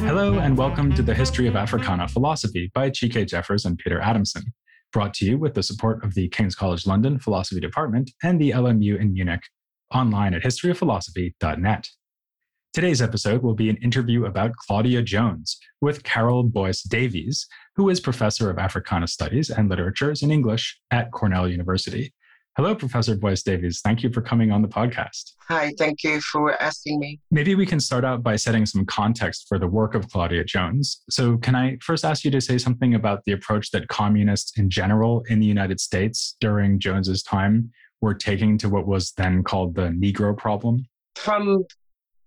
Hello, and welcome to the History of Africana Philosophy by Chike Jeffers and Peter Adamson, brought to you with the support of the King's College London Philosophy Department and the LMU in Munich, online at historyofphilosophy.net. Today's episode will be an interview about Claudia Jones with Carol Boyce Davies, who is Professor of Africana Studies and Literatures in English at Cornell University. Hello, Professor Boyce Davies. Thank you for coming on the podcast. Hi, thank you for asking me. Maybe we can start out by setting some context for the work of Claudia Jones. So, can I first ask you to say something about the approach that communists in general in the United States during Jones's time were taking to what was then called the Negro problem? From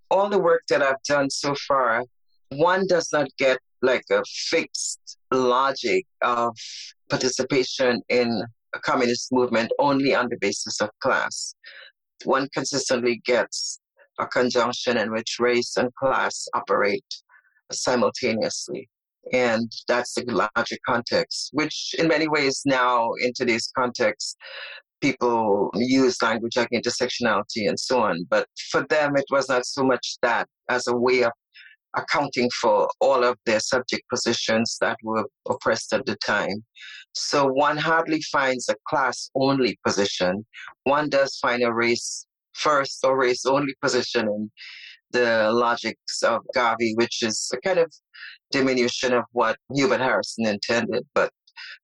all the work that I've done so far, one does not get like a fixed logic of participation in communist movement only on the basis of class. One consistently gets a conjunction in which race and class operate simultaneously. And that's the logic context, which in many ways now in today's context people use language like intersectionality and so on. But for them, it was not so much that as a way of accounting for all of their subject positions that were oppressed at the time. So one hardly finds a class only position. One does find a race first or race only position in the logics of Garvey, which is a kind of diminution of what Hubert Harrison intended. But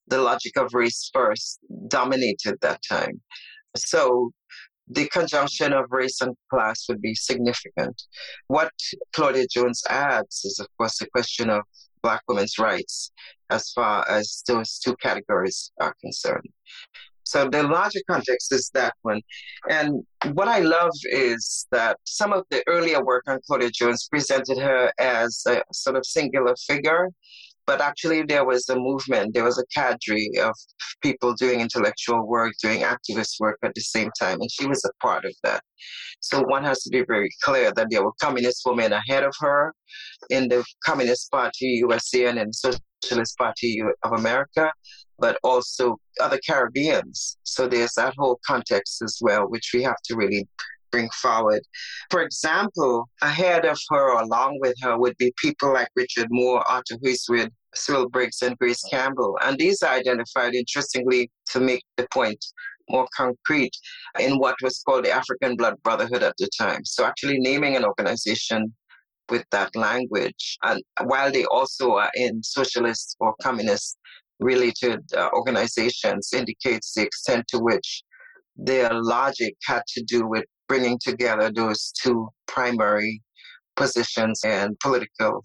the logic of race first dominated that time. So the conjunction of race and class would be significant. What Claudia Jones adds is, of course, the question of Black women's rights as far as those two categories are concerned. So the larger context is that one. And what I love is that some of the earlier work on Claudia Jones presented her as a sort of singular figure but actually, there was a movement, there was a cadre of people doing intellectual work, doing activist work at the same time, and she was a part of that. So one has to be very clear that there were communist women ahead of her in the Communist Party USA and in Socialist Party of America, but also other Caribbeans. So there's that whole context as well, which we have to really bring forward. For example, ahead of her or along with her would be people like Richard Moore, Arthur Huiswoud, Cyril Briggs, and Grace Campbell. And these are identified, interestingly, to make the point more concrete in what was called the African Blood Brotherhood at the time. So actually naming an organization with that language. And while they also are in socialist or communist related uh, organizations indicates the extent to which their logic had to do with bringing together those two primary positions and political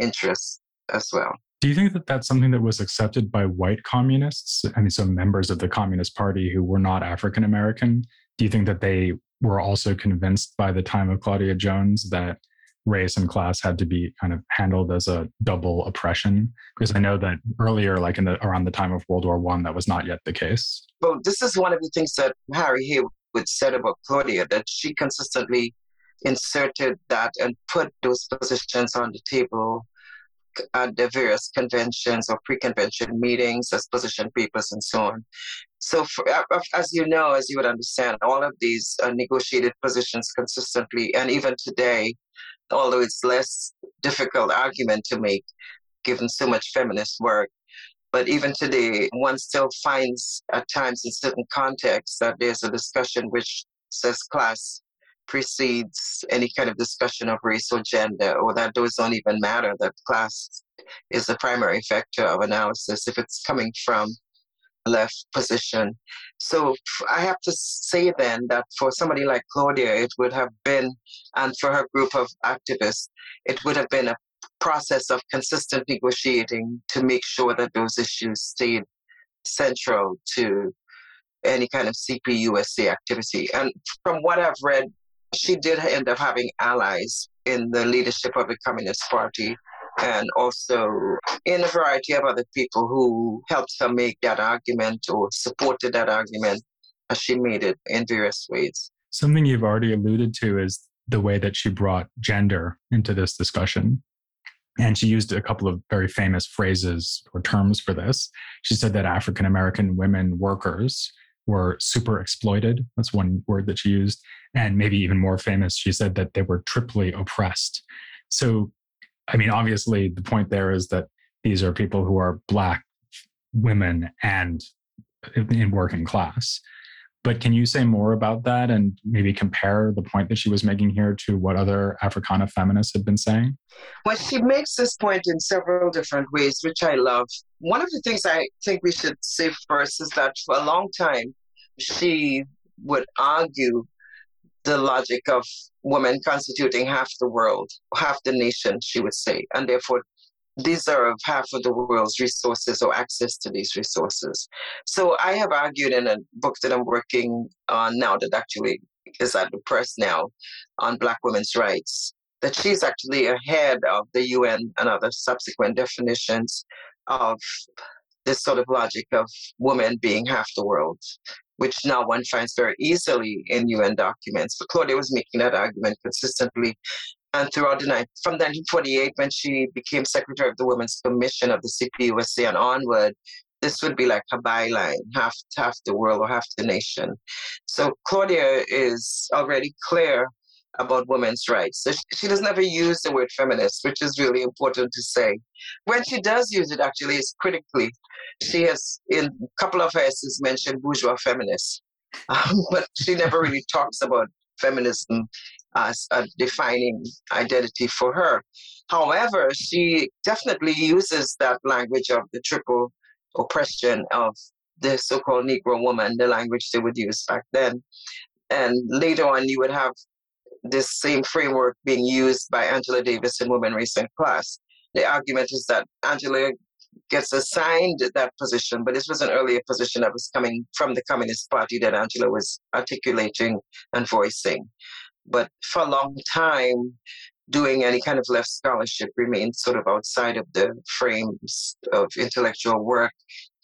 interests as well. Do you think that that's something that was accepted by white communists? I mean, so members of the Communist Party who were not African American. Do you think that they were also convinced by the time of Claudia Jones that race and class had to be kind of handled as a double oppression? Because I know that earlier, like in the around the time of World War One, that was not yet the case. Well, this is one of the things that Harry Haywood said about Claudia that she consistently inserted that and put those positions on the table at the various conventions or pre-convention meetings as position papers and so on. So, for, as you know, as you would understand, all of these uh, negotiated positions consistently, and even today, although it's less difficult argument to make, given so much feminist work, but even today, one still finds at times in certain contexts that there's a discussion which says class precedes any kind of discussion of race or gender, or that those don't even matter, that class is the primary factor of analysis if it's coming from a left position. So I have to say then that for somebody like Claudia, it would have been, and for her group of activists, it would have been a process of consistent negotiating to make sure that those issues stayed central to any kind of CPUSA activity. And from what I've read she did end up having allies in the leadership of the Communist Party and also in a variety of other people who helped her make that argument or supported that argument as she made it in various ways. Something you've already alluded to is the way that she brought gender into this discussion. And she used a couple of very famous phrases or terms for this. She said that African American women workers were super exploited. That's one word that she used. And maybe even more famous, she said that they were triply oppressed. So, I mean, obviously, the point there is that these are people who are Black women and in working class. But can you say more about that and maybe compare the point that she was making here to what other Africana feminists had been saying? Well, she makes this point in several different ways, which I love. One of the things I think we should say first is that for a long time, she would argue the logic of women constituting half the world, half the nation, she would say, and therefore deserve half of the world's resources or access to these resources. So I have argued in a book that I'm working on now that actually is at the press now on Black women's rights that she's actually ahead of the UN and other subsequent definitions of this sort of logic of women being half the world, which now one finds very easily in UN documents. But Claudia was making that argument consistently and throughout the night, from 1948, when she became secretary of the Women's Commission of the CPUSA and onward, this would be like a byline, half half the world or half the nation. So Claudia is already clear about women's rights. So she, doesn't ever use the word feminist, which is really important to say. When she does use it, actually, is critically. She has, in a couple of her essays, mentioned bourgeois feminists, um, but she never really talks about feminism as a defining identity for her. However, she definitely uses that language of the triple oppression of the so called Negro woman, the language they would use back then. And later on, you would have this same framework being used by Angela Davis in Women, Race, and Class. The argument is that Angela gets assigned that position, but this was an earlier position that was coming from the Communist Party that Angela was articulating and voicing. But for a long time, doing any kind of left scholarship remained sort of outside of the frames of intellectual work,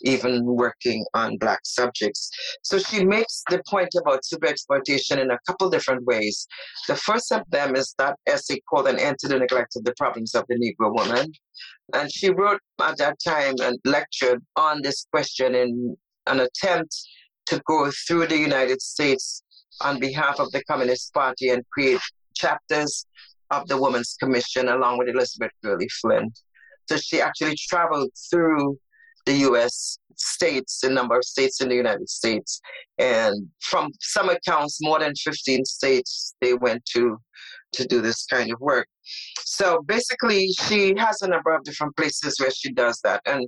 even working on Black subjects. So she makes the point about super exploitation in a couple different ways. The first of them is that essay called An End to the Neglect of the Problems of the Negro Woman. And she wrote at that time and lectured on this question in an attempt to go through the United States on behalf of the Communist Party and create chapters of the Women's Commission along with Elizabeth Gurley Flynn. So she actually traveled through the US states, a number of states in the United States. And from some accounts, more than 15 states they went to to do this kind of work. So basically, she has a number of different places where she does that. And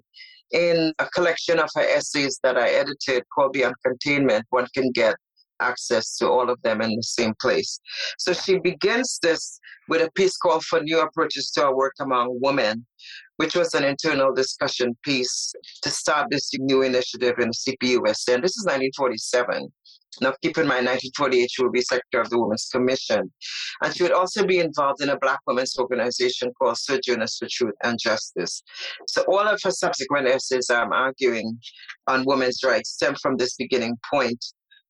in a collection of her essays that I edited called Beyond Containment, one can get access to all of them in the same place. So she begins this with a piece called For New Approaches to Our Work Among Women, which was an internal discussion piece to start this new initiative in the CPUSA. And this is 1947. Now, keep in mind, 1948, she will be Secretary of the Women's Commission. And she would also be involved in a Black women's organization called Sojourners for Truth and Justice. So, all of her subsequent essays I'm arguing on women's rights stem from this beginning point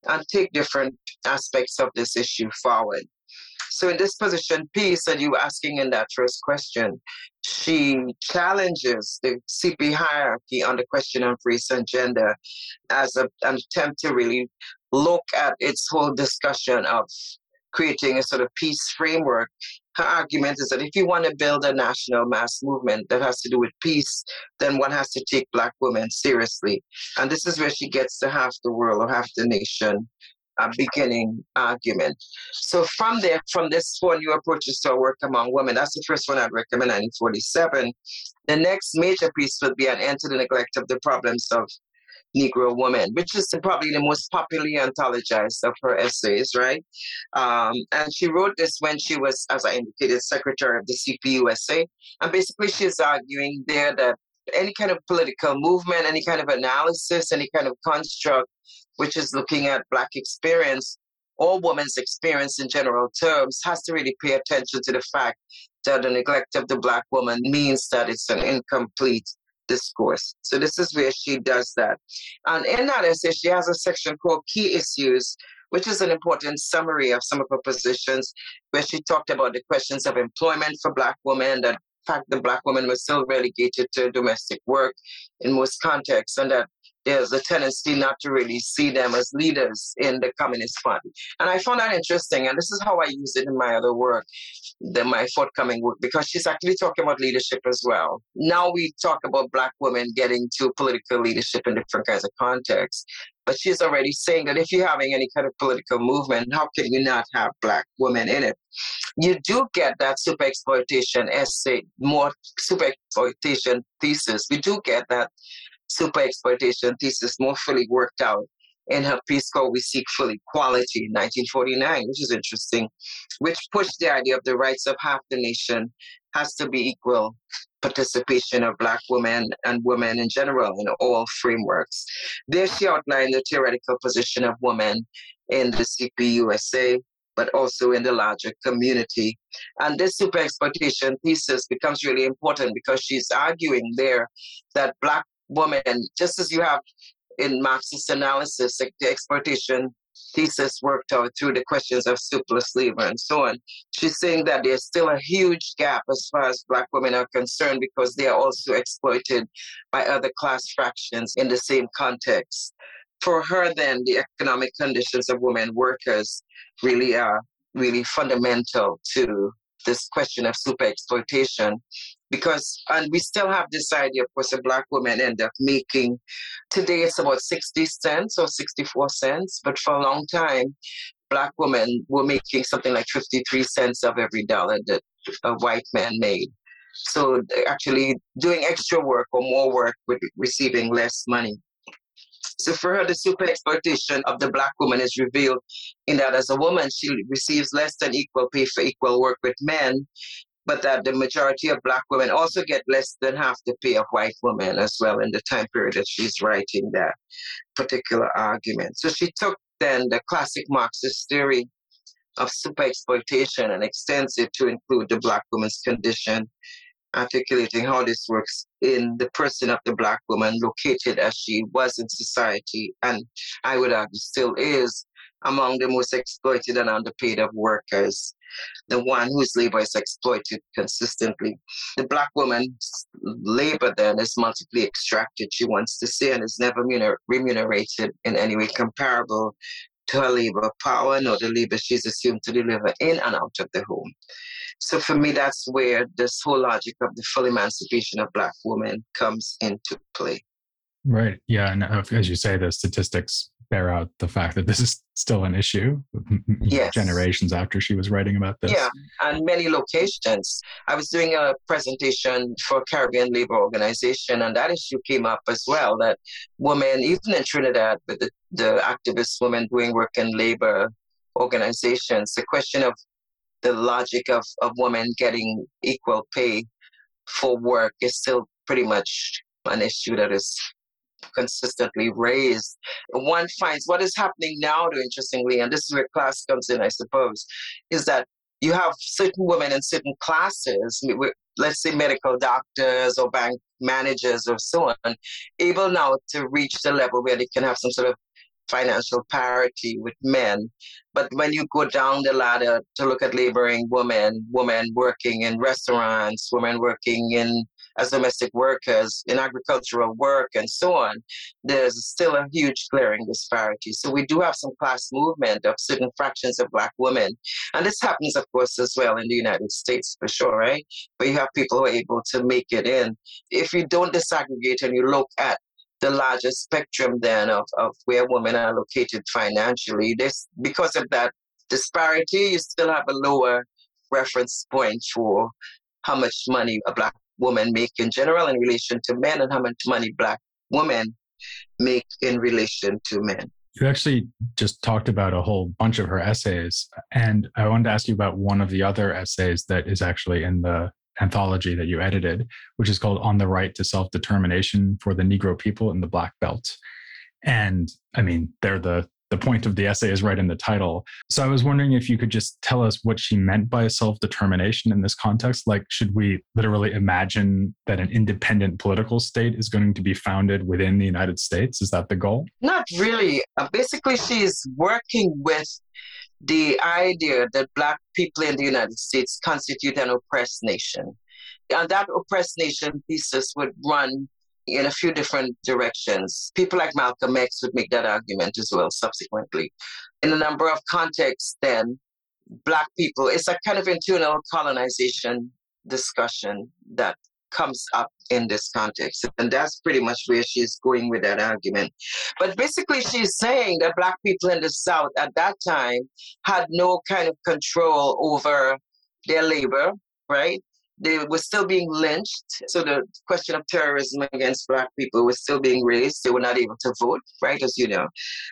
and take different aspects of this issue forward. So in this position piece that you asking in that first question, she challenges the CP hierarchy on the question of race and gender as a, an attempt to really look at its whole discussion of creating a sort of peace framework her argument is that if you want to build a national mass movement that has to do with peace, then one has to take Black women seriously. And this is where she gets to half the world or half the nation a beginning argument. So from there, from this for new approaches to work among women, that's the first one I'd recommend, 1947. The next major piece would be an end to the neglect of the problems of Negro woman, which is probably the most popularly anthologized of her essays, right? Um, and she wrote this when she was, as I indicated, secretary of the CPUSA. And basically, she's arguing there that any kind of political movement, any kind of analysis, any kind of construct which is looking at Black experience or women's experience in general terms, has to really pay attention to the fact that the neglect of the Black woman means that it's an incomplete discourse. So this is where she does that. And in that essay, she has a section called Key Issues, which is an important summary of some of her positions, where she talked about the questions of employment for Black women, that fact the Black woman was still relegated to domestic work in most contexts, and that there's a tendency not to really see them as leaders in the Communist Party. And I found that interesting. And this is how I use it in my other work, the, my forthcoming work, because she's actually talking about leadership as well. Now we talk about Black women getting to political leadership in different kinds of contexts. But she's already saying that if you're having any kind of political movement, how can you not have Black women in it? You do get that super exploitation essay, more super exploitation thesis. We do get that super exploitation thesis more fully worked out in her piece called We Seek Full Equality in 1949, which is interesting, which pushed the idea of the rights of half the nation has to be equal participation of Black women and women in general in all frameworks. There she outlined the theoretical position of women in the CPUSA, but also in the larger community. And this super exploitation thesis becomes really important because she's arguing there that Black woman, just as you have in Marxist analysis, like the exploitation thesis worked out through the questions of surplus labor and so on. She's saying that there's still a huge gap as far as Black women are concerned because they are also exploited by other class fractions in the same context. For her, then, the economic conditions of women workers really are really fundamental to this question of super exploitation because and we still have this idea of course a black woman end up making today it's about 60 cents or 64 cents but for a long time black women were making something like 53 cents of every dollar that a white man made. So actually doing extra work or more work with receiving less money. So for her, the super exploitation of the black woman is revealed in that as a woman, she receives less than equal pay for equal work with men, but that the majority of black women also get less than half the pay of white women as well in the time period that she's writing that particular argument. So she took then the classic Marxist theory of super exploitation and extends it to include the black woman's condition, articulating how this works in the person of the black woman located as she was in society and I would argue still is among the most exploited and underpaid of workers the one whose labor is exploited consistently. The black woman's labor then is multiply extracted, she wants to say, and is never remunerated in any way comparable to her labor power nor the labor she's assumed to deliver in and out of the home. So for me, that's where this whole logic of the full emancipation of black women comes into play. Right. Yeah. And uh, as you say, the statistics bear out the fact that this is still an issue yes. generations after she was writing about this. Yeah, and many locations. I was doing a presentation for Caribbean Labor Organization, and that issue came up as well that women, even in Trinidad, with the, the activist women doing work in labor organizations, the question of the logic of, of women getting equal pay for work is still pretty much an issue that is consistently raised. One finds what is happening now, though, interestingly, and this is where class comes in, I suppose, is that you have certain women in certain classes, let's say medical doctors or bank managers or so on, able now to reach the level where they can have some sort of financial parity with men. But when you go down the ladder to look at laboring women, women working in restaurants, women working in as domestic workers in agricultural work and so on, there's still a huge glaring disparity. So we do have some class movement of certain fractions of black women. And this happens, of course, as well in the United States for sure, right? But you have people who are able to make it in. If you don't disaggregate and you look at the larger spectrum then of, of where women are located financially, this because of that disparity, you still have a lower reference point for how much money a black women make in general in relation to men and how much money black women make in relation to men. You actually just talked about a whole bunch of her essays. And I wanted to ask you about one of the other essays that is actually in the anthology that you edited, which is called On the Right to Self Determination for the Negro People in the Black Belt. And I mean, they're the the point of the essay is right in the title. So I was wondering if you could just tell us what she meant by self determination in this context. Like, should we literally imagine that an independent political state is going to be founded within the United States? Is that the goal? Not really. Uh, basically, she is working with the idea that Black people in the United States constitute an oppressed nation. And that oppressed nation thesis would run in a few different directions. People like Malcolm X would make that argument as well subsequently. In a number of contexts, then, Black people, it's a kind of internal colonization discussion that comes up in this context. And that's pretty much where she's going with that argument. But basically, she's saying that Black people in the South at that time had no kind of control over their labor, right? They were still being lynched. So the question of terrorism against black people was still being raised. They were not able to vote, right, as you know.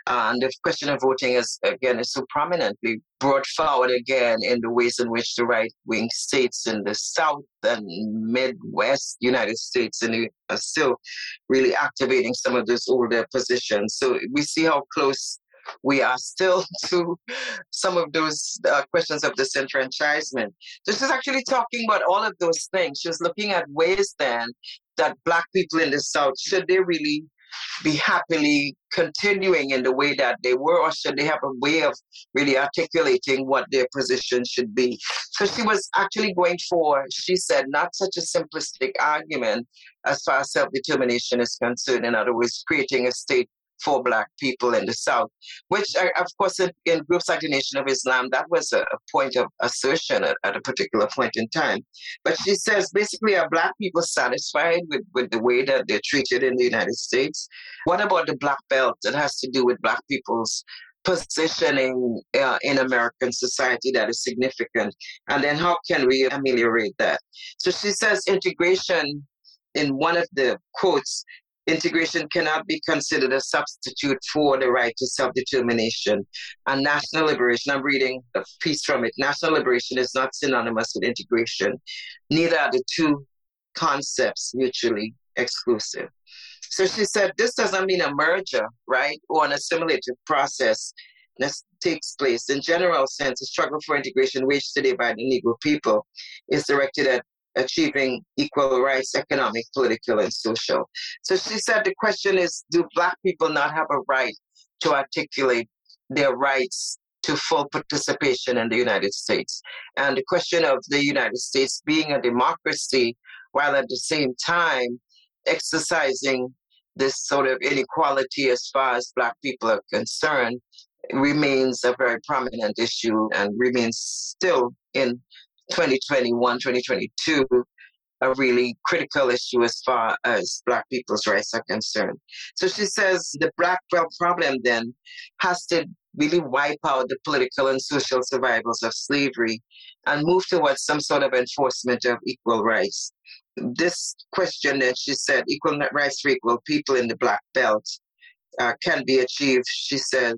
And the question of voting is again is so prominently brought forward again in the ways in which the right wing states in the South and Midwest United States and are still really activating some of those older positions. So we see how close we are still to some of those uh, questions of disenfranchisement. So she's actually talking about all of those things. She's looking at ways then that Black people in the South, should they really be happily continuing in the way that they were, or should they have a way of really articulating what their position should be? So she was actually going for, she said, not such a simplistic argument as far as self determination is concerned. In other words, creating a state for black people in the South, which of course in, in groups like the Nation of Islam, that was a, a point of assertion at, at, a particular point in time. But she says basically are black people satisfied with, with the way that they're treated in the United States? What about the black belt that has to do with black people's positioning uh, in American society that is significant? And then how can we ameliorate that? So she says integration in one of the quotes Integration cannot be considered a substitute for the right to self determination. And national liberation, I'm reading a piece from it. National liberation is not synonymous with integration. Neither are the two concepts mutually exclusive. So she said, this doesn't mean a merger, right, or an assimilative process that takes place. In general sense, the struggle for integration waged today by the Negro people is directed at achieving equal rights, economic, political, and social. So she said the question is do Black people not have a right to articulate their rights to full participation in the United States? And the question of the United States being a democracy while at the same time exercising this sort of inequality as far as Black people are concerned remains a very prominent issue and remains still in 2021, 2022, a really critical issue as far as Black people's rights are concerned. So she says the Black belt problem then has to really wipe out the political and social survivals of slavery and move towards some sort of enforcement of equal rights. This question that she said, equal rights for equal people in the Black belt, uh, can be achieved, she said,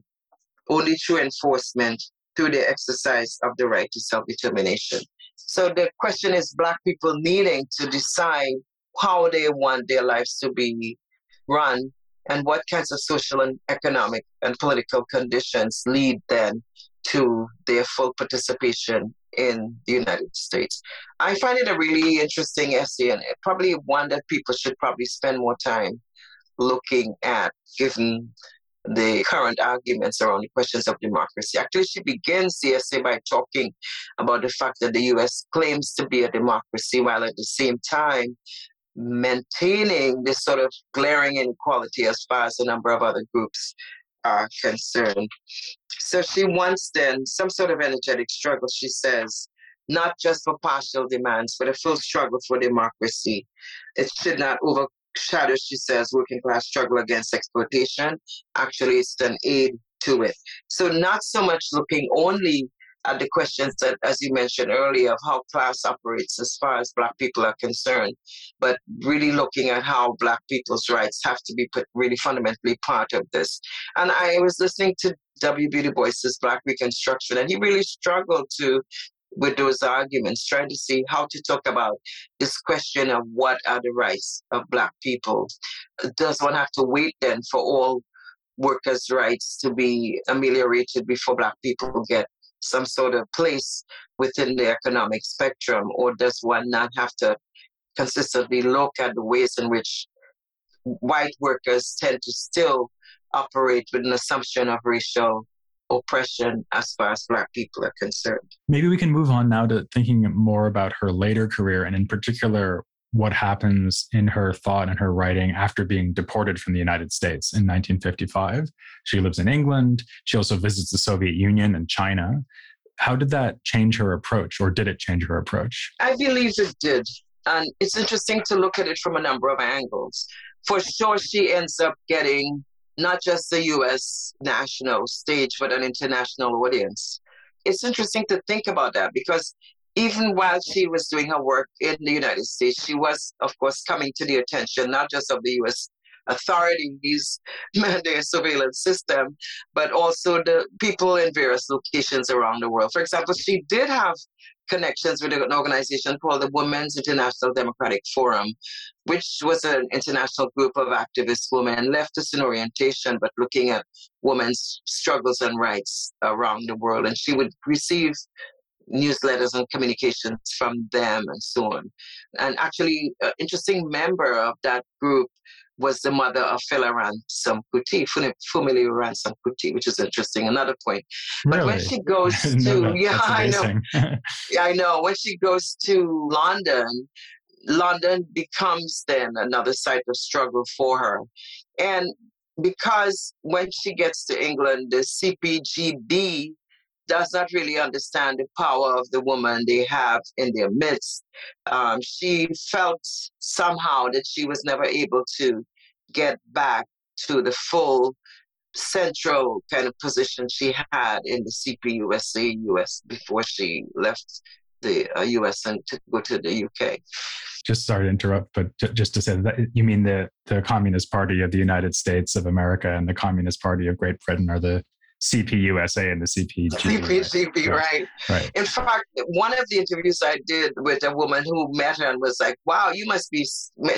only through enforcement through the exercise of the right to self determination. So the question is Black people needing to decide how they want their lives to be run and what kinds of social and economic and political conditions lead then to their full participation in the United States. I find it a really interesting essay and probably one that people should probably spend more time looking at, given the current arguments around the questions of democracy. Actually, she begins the essay by talking about the fact that the US claims to be a democracy while at the same time maintaining this sort of glaring inequality as far as a number of other groups are concerned. So she wants then some sort of energetic struggle, she says, not just for partial demands, but a full struggle for democracy. It should not over shadow, she says, working class struggle against exploitation. Actually, it's an aid to it. So, not so much looking only at the questions that, as you mentioned earlier, of how class operates as far as Black people are concerned, but really looking at how Black people's rights have to be put really fundamentally part of this. And I was listening to W.B. Du Bois's Black Reconstruction, and he really struggled to with those arguments, trying to see how to talk about this question of what are the rights of Black people. Does one have to wait then for all workers' rights to be ameliorated before Black people get some sort of place within the economic spectrum, or does one not have to consistently look at the ways in which white workers tend to still operate with an assumption of racial oppression as far as Black people are concerned. Maybe we can move on now to thinking more about her later career and, in particular, what happens in her thought and her writing after being deported from the United States in 1955. She lives in England. She also visits the Soviet Union and China. How did that change her approach, or did it change her approach? I believe it did. And it's interesting to look at it from a number of angles. For sure, she ends up getting not just the US national stage, but an international audience. It's interesting to think about that because even while she was doing her work in the United States, she was, of course, coming to the attention not just of the US authorities their surveillance system, but also the people in various locations around the world. For example, she did have connections with an organization called the Women's International Democratic Forum, which was an international group of activist women, left leftist in orientation, but looking at women's struggles and rights around the world. And she would receive newsletters and communications from them and so on. And actually, an interesting member of that group was the mother of Fela Ransome Kuti, Funmilayo Ransome Kuti, which is interesting. Another point. Really? But when she goes to, no, yeah, I know. yeah, I know. When she goes to London, London becomes then another site of struggle for her. And because when she gets to England, the CPGB does not really understand the power of the woman they have in their midst. Um, she felt somehow that she was never able to get back to the full central kind of position she had in the CPUSA US before she left the uh, US and to go to the UK. Just sorry to interrupt, but j- just to say that you mean the the Communist Party of the United States of America and the Communist Party of Great Britain are the CPUSA and the CPG. CPGB, right. right. In fact, one of the interviews I did with a woman who met her and was like, wow, you must be,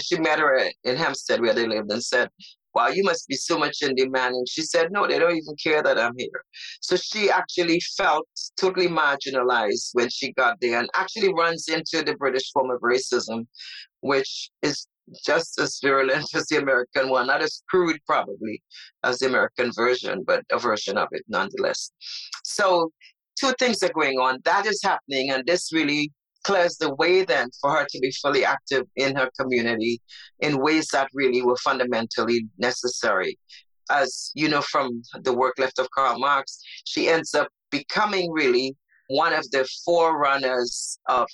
she met her in Hampstead where they lived and said, wow, you must be so much in demand. And she said, no, they don't even care that I'm here. So she actually felt totally marginalized when she got there and actually runs into the British form of racism, which is just as virulent as the American one, not as crude probably as the American version, but a version of it nonetheless. So two things are going on. That is happening, and this really clears the way then for her to be fully active in her community in ways that really were fundamentally necessary. As you know from the work left of Karl Marx, she ends up becoming really one of the forerunners of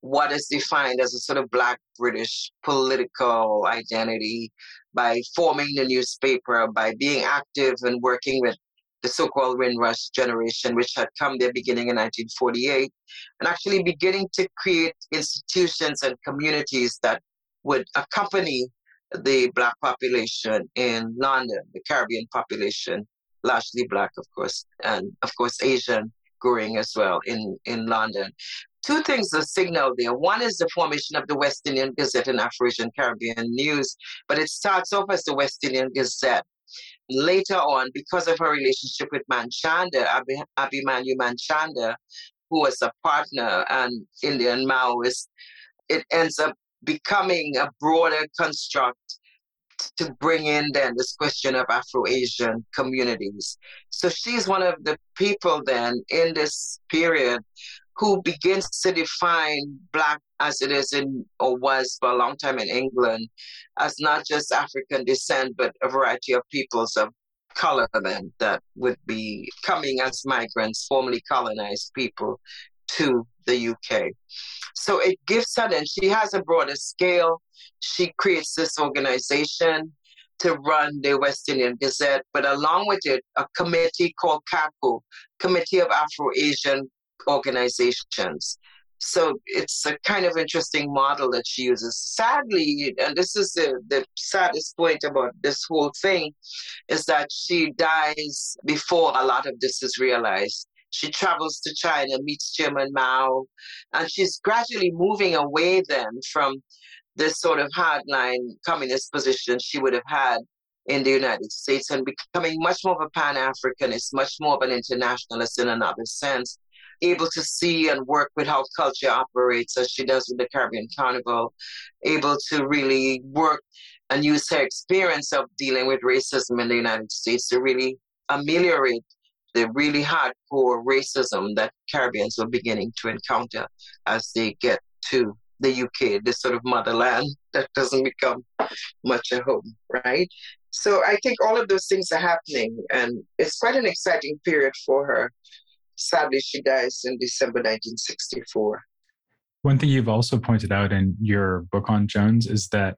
what is defined as a sort of black British political identity by forming the newspaper, by being active and working with the so-called Windrush generation, which had come there beginning in 1948, and actually beginning to create institutions and communities that would accompany the black population in London, the Caribbean population, largely black, of course, and of course Asian growing as well in, in London two things are signaled there. One is the formation of the West Indian Gazette and Afro-Asian Caribbean News, but it starts off as the West Indian Gazette. Later on, because of her relationship with Manchanda, Abhi, Abhimanyu Manchanda, who was a partner and Indian Maoist, it ends up becoming a broader construct to bring in then this question of Afro-Asian communities. So she's one of the people then in this period who begins to define Black as it is in or was for a long time in England as not just African descent, but a variety of peoples of color then that would be coming as migrants, formerly colonized people to the UK. So it gives her then, she has a broader scale. She creates this organization to run the West Indian Gazette, but along with it, a committee called CACO, Committee of Afro-Asian organizations. So it's a kind of interesting model that she uses. Sadly, and this is the, the saddest point about this whole thing, is that she dies before a lot of this is realized. She travels to China, meets Chairman Mao, and she's gradually moving away then from this sort of hardline communist position she would have had in the United States and becoming much more of a Pan Africanist, much more of an internationalist in another sense able to see and work with how culture operates as she does with the Caribbean Carnival, able to really work and use her experience of dealing with racism in the United States to really ameliorate the really hardcore racism that Caribbeans were beginning to encounter as they get to the UK, this sort of motherland that doesn't become much a home, right? So I think all of those things are happening, and it's quite an exciting period for her. Sadly, she dies in December 1964. One thing you've also pointed out in your book on Jones is that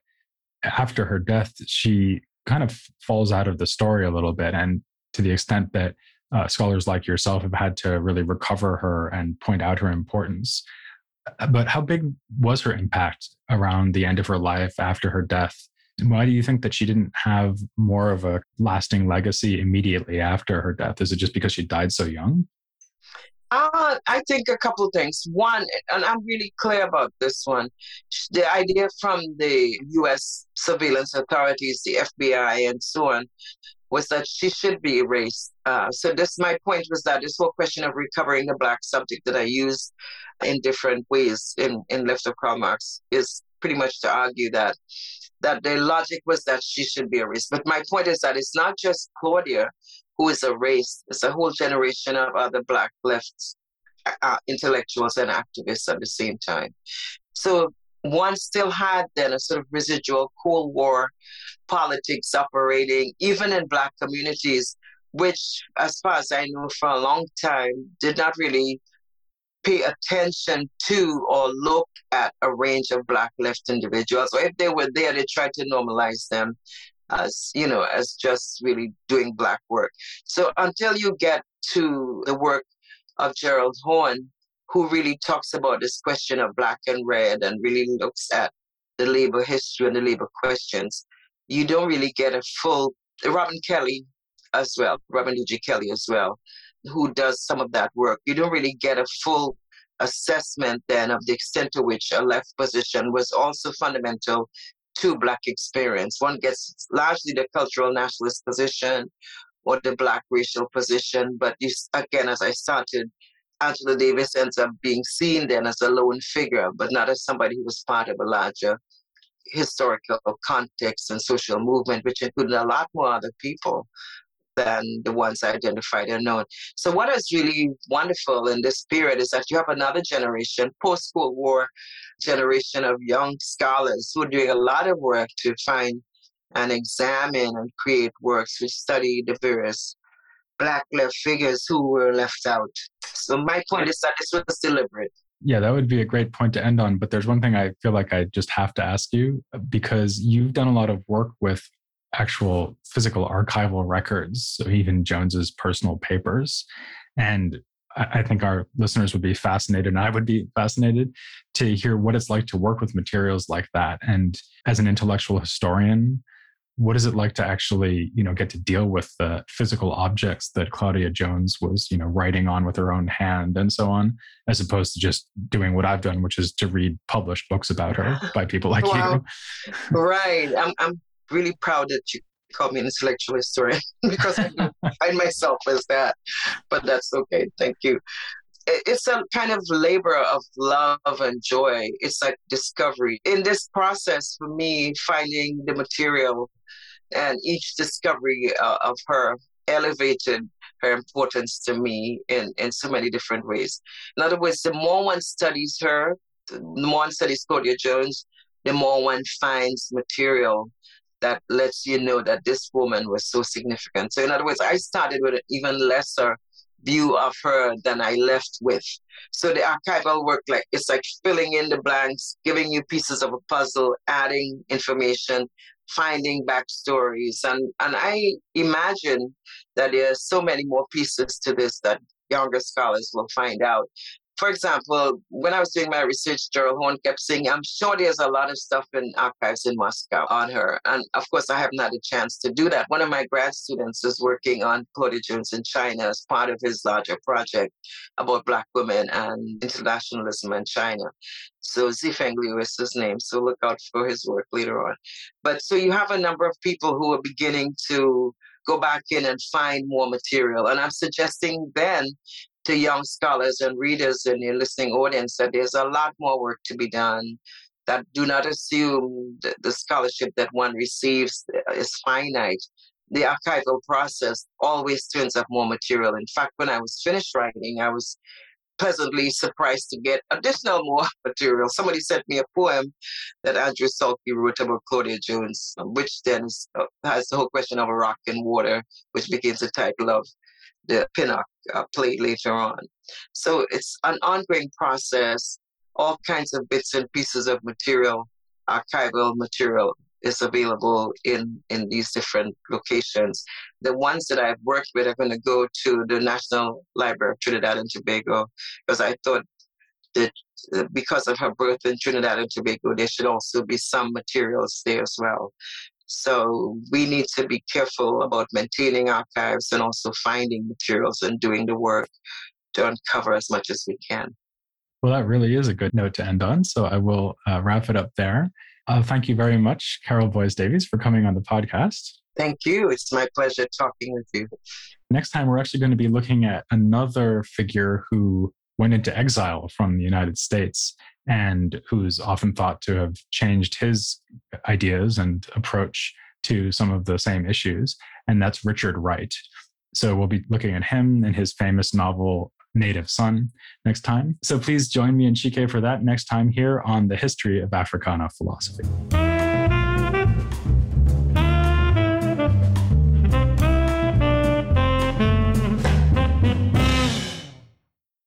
after her death, she kind of falls out of the story a little bit. And to the extent that uh, scholars like yourself have had to really recover her and point out her importance. But how big was her impact around the end of her life after her death? Why do you think that she didn't have more of a lasting legacy immediately after her death? Is it just because she died so young? Uh, I think a couple things. One, and I'm really clear about this one, the idea from the U.S. surveillance authorities, the FBI, and so on, was that she should be erased. Uh, so this, my point was that this whole question of recovering the black subject that I use in different ways in in Left of Karl Marx is pretty much to argue that that the logic was that she should be erased. But my point is that it's not just Claudia who is erased. It's a whole generation of other Black left uh, intellectuals and activists at the same time. So one still had then a sort of residual Cold War politics operating, even in Black communities, which, as far as I know, for a long time did not really pay attention to or look at a range of Black left individuals. Or if they were there, they tried to normalize them as you know as just really doing black work. So until you get to the work of gerald horne who really talks about this question of black and red and really looks at the labor history and the labor questions you don't really get a full robin kelley as well robin d.g kelley as well who does some of that work. You don't really get a full assessment then of the extent to which a left position was also fundamental to Black experience. One gets largely the cultural nationalist position or the Black racial position, but you, again, as I started, Angela Davis ends up being seen then as a lone figure, but not as somebody who was part of a larger historical context and social movement, which included a lot more other people than the ones identified and known. So, what is really wonderful in this period is that you have another generation, post Cold War generation of young scholars who are doing a lot of work to find and examine and create works which study the various Black left figures who were left out. So, my point is that this was deliberate. Yeah, that would be a great point to end on. But there's one thing I feel like I just have to ask you because you've done a lot of work with actual physical archival records, so even Jones's personal papers. And I think our listeners would be fascinated, and I would be fascinated to hear what it's like to work with materials like that. And as an intellectual historian, what is it like to actually, you know, get to deal with the physical objects that Claudia Jones was, you know, writing on with her own hand and so on, as opposed to just doing what I've done, which is to read published books about her by people like wow. you. right. I'm, I'm really proud that you called me an intellectual historian because I find myself as that. But that's okay. Thank you. It's a kind of labor of love and joy. It's like discovery. In this process, for me, finding the material and each discovery uh, of her elevated her importance to me in, in so many different ways. In other words, the more one studies her, the more one studies Claudia Jones, the more one finds material that lets you know that this woman was so significant. So, in other words, I started with an even lesser view of her than I left with. So the archival work, like it's like filling in the blanks, giving you pieces of a puzzle, adding information, finding backstories, and and I imagine that there's so many more pieces to this that younger scholars will find out for example, when I was doing my research, Gerald Horne kept saying, I'm sure there's a lot of stuff in archives in Moscow on her. And of course, I haven't had a chance to do that. One of my grad students is working on Jones in China as part of his larger project about Black women and internationalism in China. So Zifeng Liu is his name. So look out for his work later on. But so you have a number of people who are beginning to go back in and find more material. And I'm suggesting then to young scholars and readers in your listening audience that there's a lot more work to be done. That do not assume that the scholarship that one receives is finite. The archival process always turns up more material. In fact, when I was finished writing, I was pleasantly surprised to get additional more material. Somebody sent me a poem that Andrew Salkey wrote about Claudia Jones, which then uh, has the whole question of rock and water, which becomes the title of the Pinnock uh, play later on. So it's an ongoing process. All kinds of bits and pieces of material, archival material, is available in in these different locations. The ones that I've worked with are going to go to the National Library of Trinidad and Tobago because I thought that because of her birth in Trinidad and Tobago, there should also be some materials there as well. So we need to be careful about maintaining archives and also finding materials and doing the work to uncover as much as we can. Well, that really is a good note to end on. So I will uh, wrap it up there. Uh, thank you very much, Carole Boyce Davies, for coming on the podcast. Thank you. It's my pleasure talking with you. Next time, we're actually going to be looking at another figure who went into exile from the United States and who's often thought to have changed his ideas and approach to some of the same issues, and that's Richard Wright. So we'll be looking at him and his famous novel native son next time. So please join me and Chike for that next time here on the history of Africana philosophy.